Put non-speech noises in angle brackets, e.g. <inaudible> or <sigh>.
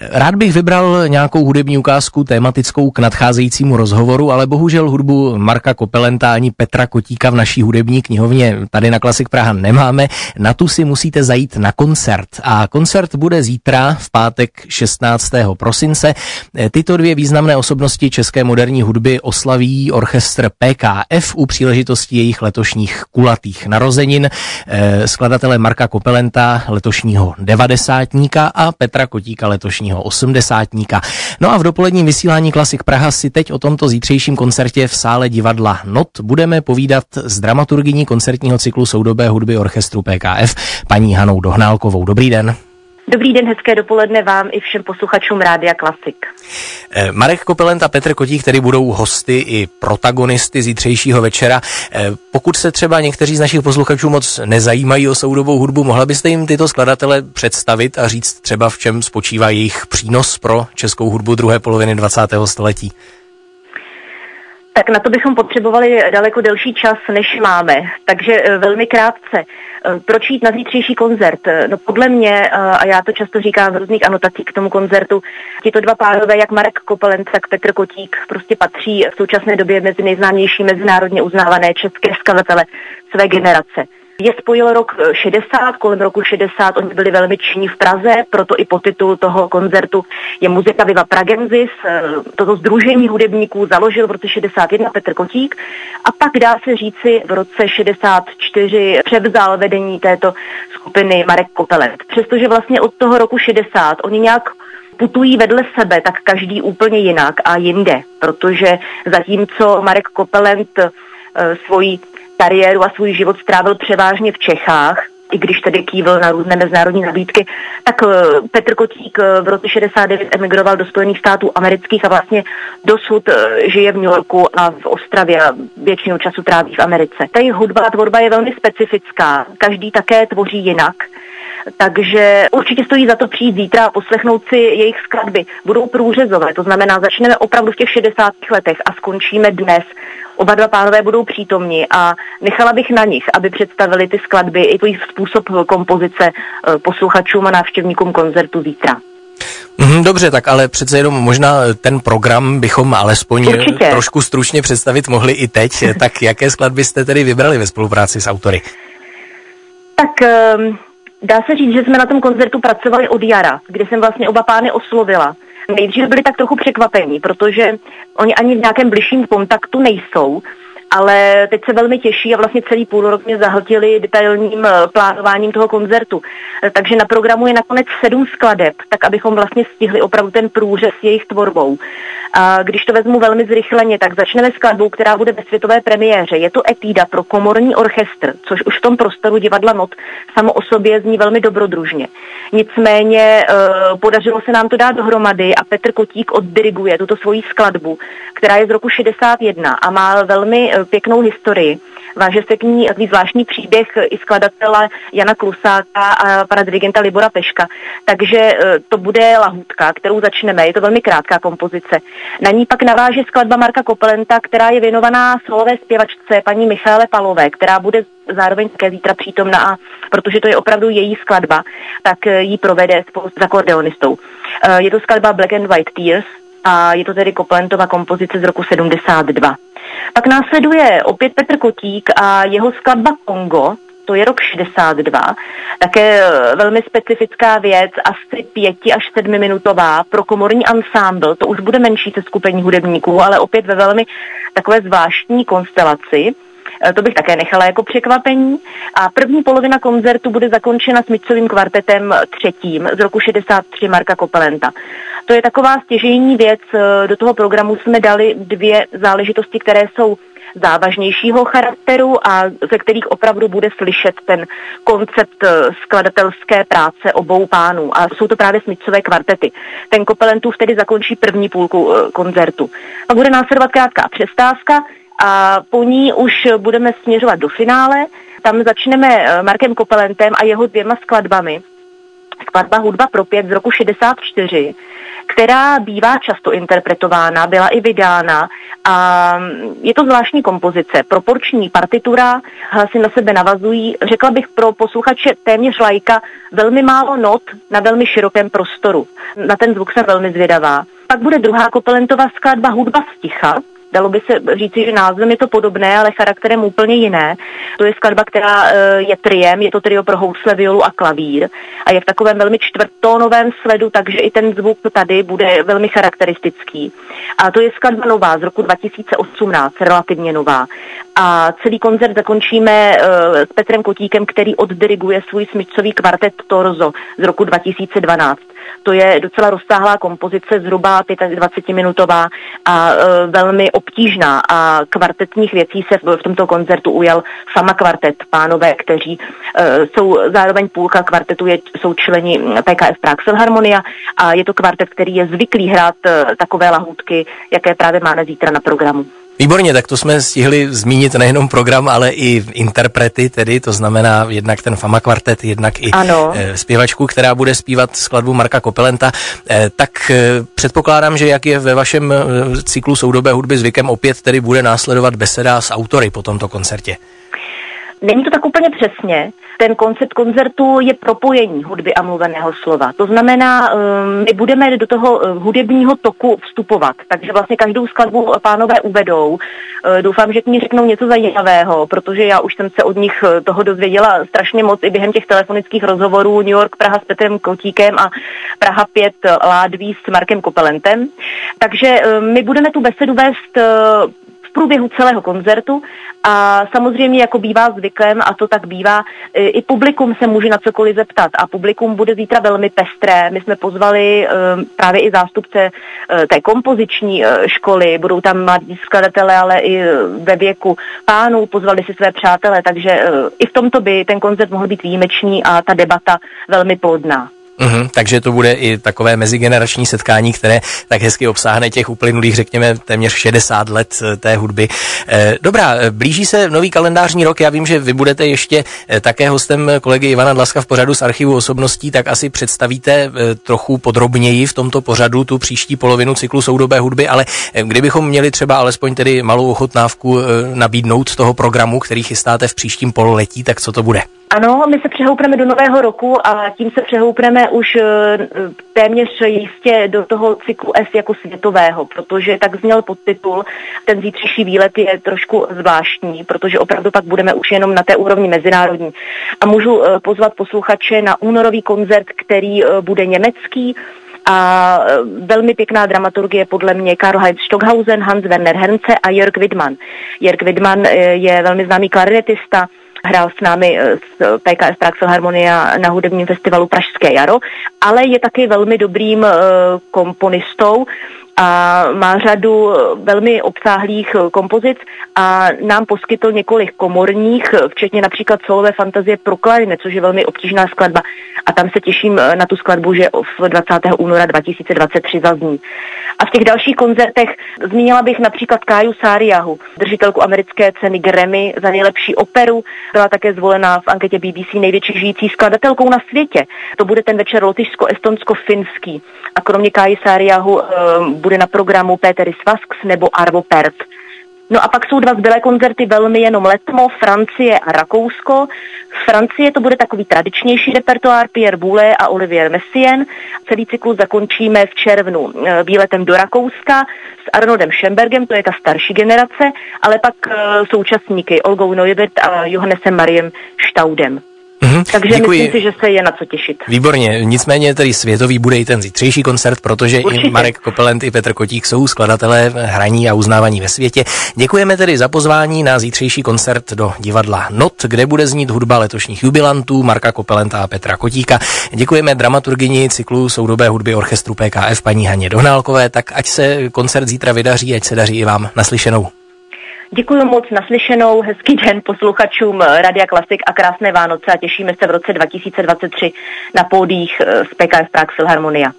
Rád bych vybral nějakou hudební ukázku tématickou k nadcházejícímu rozhovoru, ale bohužel hudbu Marka Kopelenta ani Petra Kotíka v naší hudební knihovně tady na Klasik Praha nemáme. Na tu si musíte zajít na koncert. A koncert bude zítra v pátek 16. prosince. Tyto dvě významné osobnosti české moderní hudby oslaví orchestr PKF u příležitosti jejich letošních kulatých narozenin. Eh, skladatele Marka Kopelenta letošního devadesátníka a Petra Kotíka letošního dnešního osmdesátníka. No a v dopoledním vysílání Klasik Praha si teď o tomto zítřejším koncertě v sále divadla NOT budeme povídat s dramaturgyní koncertního cyklu soudobé hudby orchestru PKF, paní Hanou Dohnálkovou. Dobrý den. Dobrý den, hezké dopoledne vám i všem posluchačům Rádia Klasik. Eh, Marek Kopelent a Petr Kotík, který budou hosty i protagonisty zítřejšího večera. Eh, pokud se třeba někteří z našich posluchačů moc nezajímají o soudobou hudbu, mohla byste jim tyto skladatele představit a říct třeba v čem spočívá jejich přínos pro českou hudbu druhé poloviny 20. století? Tak na to bychom potřebovali daleko delší čas, než máme. Takže eh, velmi krátce. Eh, proč jít na zítřejší koncert? No podle mě, eh, a já to často říkám v různých anotacích k tomu koncertu, tito dva pánové, jak Marek Kopelent, tak Petr Kotík, prostě patří v současné době mezi nejznámější mezinárodně uznávané české skladatele své generace. Je spojil rok 60, kolem roku 60 oni byli velmi činní v Praze, proto i po titul toho koncertu je muzika Viva Pragensis. Eh, toto združení hudebníků založil v roce 61 Petr Kotík a pak dá se říci v roce 64 převzal vedení této skupiny Marek Kopelent. Přestože vlastně od toho roku 60 oni nějak putují vedle sebe, tak každý úplně jinak a jinde, protože zatímco Marek Kopelent eh, svoji kariéru a svůj život strávil převážně v Čechách, i když tedy kývil na různé mezinárodní nabídky, tak eh, Petr Kotík eh, v roce 69 emigroval do Spojených států amerických a vlastně dosud eh, žije v New Yorku a v Ostravě a většinu času tráví v Americe. Ta hudba a tvorba je velmi specifická. Každý také tvoří jinak. Takže určitě stojí za to přijít zítra a poslechnout si jejich skladby. Budou průřezové, to znamená, začneme opravdu v těch 60. letech a skončíme dnes Oba dva pánové budou přítomni a nechala bych na nich, aby představili ty skladby i svůj způsob kompozice eh, posluchačům a návštěvníkům koncertu zítra. Mhm, dobře, tak ale přece jenom možná ten program bychom alespoň Určitě. trošku stručně představit mohli i teď. <laughs> tak jaké skladby jste tedy vybrali ve spolupráci s autory? Tak ehm, dá se říct, že jsme na tom koncertu pracovali od jara, kdy jsem vlastně oba pány oslovila nejdřív byli tak trochu překvapení, protože oni ani v nějakém bližším kontaktu nejsou, ale teď se velmi těší a vlastně celý půl rok mě zahltili detailním eh, plánováním toho koncertu. Eh, takže na programu je nakonec sedm skladeb, tak abychom vlastně stihli opravdu ten průřez jejich tvorbou. A když to vezmu velmi zrychleně, tak začneme skladbou, která bude ve světové premiéře. Je to etída pro komorní orchestr, což už v tom prostoru divadla Not samo o sobě zní velmi dobrodružně. Nicméně eh, podařilo se nám to dát dohromady a Petr Kotík oddiriguje tuto svoji skladbu, která je z roku 61 a má velmi pěknou historii. Váže se k ní takový zvláštní příběh i skladatele Jana Klusáka a pana dirigenta Libora Peška. Takže e, to bude lahůdka, kterou začneme. Je to velmi krátká kompozice. Na ní pak naváže skladba Marka Kopelenta, která je věnovaná solové zpěvačce paní Michále Palové, která bude zároveň také zítra přítomna a protože to je opravdu její skladba, tak e, ji provede spolu s akordeonistou. E, je to skladba Black and White Tears a je to tedy Kopelentova kompozice z roku 72. Pak následuje opět Petr Kotík a jeho skladba Kongo, to je rok 62, také e, velmi specifická věc, asi pěti až sedmi minutová pro komorní ansámbl, to už bude menší se skupení hudebníků, ale opět ve velmi takové zvláštní konstelaci. E, to bych také nechala jako překvapení. A první polovina koncertu bude zakončena smyčcovým kvartetem třetím z roku 63 Marka Kopelenta. To je taková stěžejní věc. E, do toho programu jsme dali dvě záležitosti, které jsou závažnějšího charakteru a ze kterých opravdu bude slyšet ten koncept skladatelské práce obou pánů. A jsou to právě smyčcové kvartety. Ten Kopelentův tedy zakončí první půlku koncertu. Pak bude následovat krátká přestávka, a po ní už budeme směřovat do finále. Tam začneme eh, Markem Kopelentem a jeho dvěma skladbami. skladba Hudba pro pět z roku 64, která bývá často interpretována, byla i vydána a je to zvláštní kompozice, proporční partitura, hlasy na sebe navazují, řekla bych pro posluchače téměř lajka, velmi málo not na velmi širokém prostoru. Na ten zvuk jsem velmi zvědavá. Pak bude druhá kopelentová skladba Hudba sticha, Dalo by se říci, že názvem je to podobné, ale charakterem úplně jiné. To je skladba, která eh, je triem, je to trio pro housle, violu a klavír a je v takovém velmi čtvrtónovém sledu, takže i ten zvuk tady bude velmi charakteristický. A to je skladba nová z roku 2018, relativně nová. A celý koncert zakončíme uh, s Petrem Kotíkem, který oddiriguje svůj smyčcový kvartet Torzo z roku 2012. To je docela rozsáhlá kompozice, zhruba 25-minutová a uh, velmi obtížná a kvartetních věcí se v, v tomto koncertu ujal sama kvartet, pánové, kteří uh, jsou zároveň půlka kvartetu, je, jsou členi PKF Prague Philharmonia a je to kvartet, který je zvyklý hrát uh, takové lahůdky, jaké právě máme zítra na programu. Výborně, tak to jsme stihli zmínit nejenom program, ale i interprety, tedy to znamená jednak ten Fama kvartet, jednak i ano. Eh, zpěvačku, která bude zpívat skladbu Marka Kopelenta. Eh, tak eh, předpokládám, že jak je ve vašem cyklu soudobé hudby zvykem, opět tedy bude následovat beseda s autory po tomto koncertě. Není to tak úplně přesně. Ten koncept koncertu je propojení hudby a mluveného slova. To znamená, um, my budeme do toho uh, hudebního toku vstupovat. Takže vlastně každou skladbu pánové uvedou. Uh, doufám, že mi řeknou něco zajímavého, protože já už jsem se od nich uh, toho dozvěděla strašně moc i během těch telefonických rozhovorů New York, Praha s Petrem Kotíkem a Praha 5 Ládví s Markem Kopelentem. Takže my budeme tu besedu vést průběhu celého koncertu a samozřejmě jako bývá zvykem, a to tak bývá, i publikum se může na cokoliv zeptat a publikum bude zítra velmi pestré. My jsme pozvali um, právě i zástupce uh, té kompoziční uh, školy, budou tam mladí skladatelé, ale i ve věku pánů, pozvali si své přátele, takže i v tomto by ten koncert mohl být výjimečný a ta debata velmi plodná. Uhum, takže to bude i takové mezigenerační setkání, které tak hezky obsáhne těch uplynulých, řekněme, téměř 60 let eh, té hudby. Eh, dobrá, eh, blíží se nový kalendářní rok. Já vím, že vy budete ještě také hostem kolegy Ivana Dlaska v pořadu z archivu osobností, tak asi představíte trochu podrobněji v tomto pořadu tu příští polovinu cyklu soudobé hudby, ale kdybychom měli třeba alespoň tedy malou ochotnávku nabídnout toho programu, který chystáte v příštím pololetí, tak co to bude? Ano, my se přehoupneme do nového roku a tím se přehoupneme už eh, téměř jistě do toho cyklu S jako světového, protože tak zněl podtitul. Ten zítřejší výlet je trošku zvláštní, protože opravdu pak budeme už jenom na té úrovni mezinárodní. A můžu eh, pozvat posluchače na únorový koncert, který eh, bude německý, a velmi pěkná dramaturgie podle mě Karl Heinz Stockhausen, Hans Werner Hernce a Jörg Widmann. Jörg Widmann je velmi známý klarinetista, hrál s námi z eh, PKS Prague Philharmonia na hudebním festivalu Pražské jaro, ale je taky velmi dobrým eh, komponistou a má řadu eh, velmi obsáhlých kompozic a nám poskytl několik komorních, včetně například solové fantazie pro klarinet, což je velmi obtížná skladba. A tam se těším na tu skladbu, že v 20. února 2023 zazní. A v těch dalších koncertech zmínila bych například Káju Sáriahu, držitelku americké ceny Grammy za nejlepší operu. Byla také zvolena v anketě BBC největší žijící skladatelkou na světě. To bude ten večer lotyšsko-estonsko-finský. A kromě Káji Sáriahu bude na programu Peter Svasks nebo Arvo Pert. No a pak jsou dva zbylé koncerty velmi jenom letmo, Francie a Rakousko. V Francie to bude takový tradičnější repertoár Pierre Boulez a Olivier Messien. Celý cyklus zakončíme v červnu eh, výletem do Rakouska s Arnoldem Schembergem, to je ta starší generace, ale pak eh, současníky Olgou Neubert a Johannesem Mariem Staudem. Mm-hmm, Takže děkuji. myslím si, že se je na co těšit. Výborně, nicméně tedy světový bude i ten zítřejší koncert, protože Určitě. i Marek Kopelent i Petr Kotík jsou skladatelé hraní a uznávaní ve světě. Děkujeme tedy za pozvání na zítřejší koncert do divadla Not, kde bude znít hudba letošních jubilantů Marka Kopelenta a Petra Kotíka. Děkujeme dramaturgyni cyklu soudobé hudby orchestru PKF paní Haně Dohnálkové, tak ať se koncert zítra vydaří, ať se daří i vám naslyšenou. Děkuji moc naslyšenou, hezký den posluchačům Radia Klasik a krásné Vánoce a těšíme se v roce 2023 na pódích z PKF Prague Philharmonia.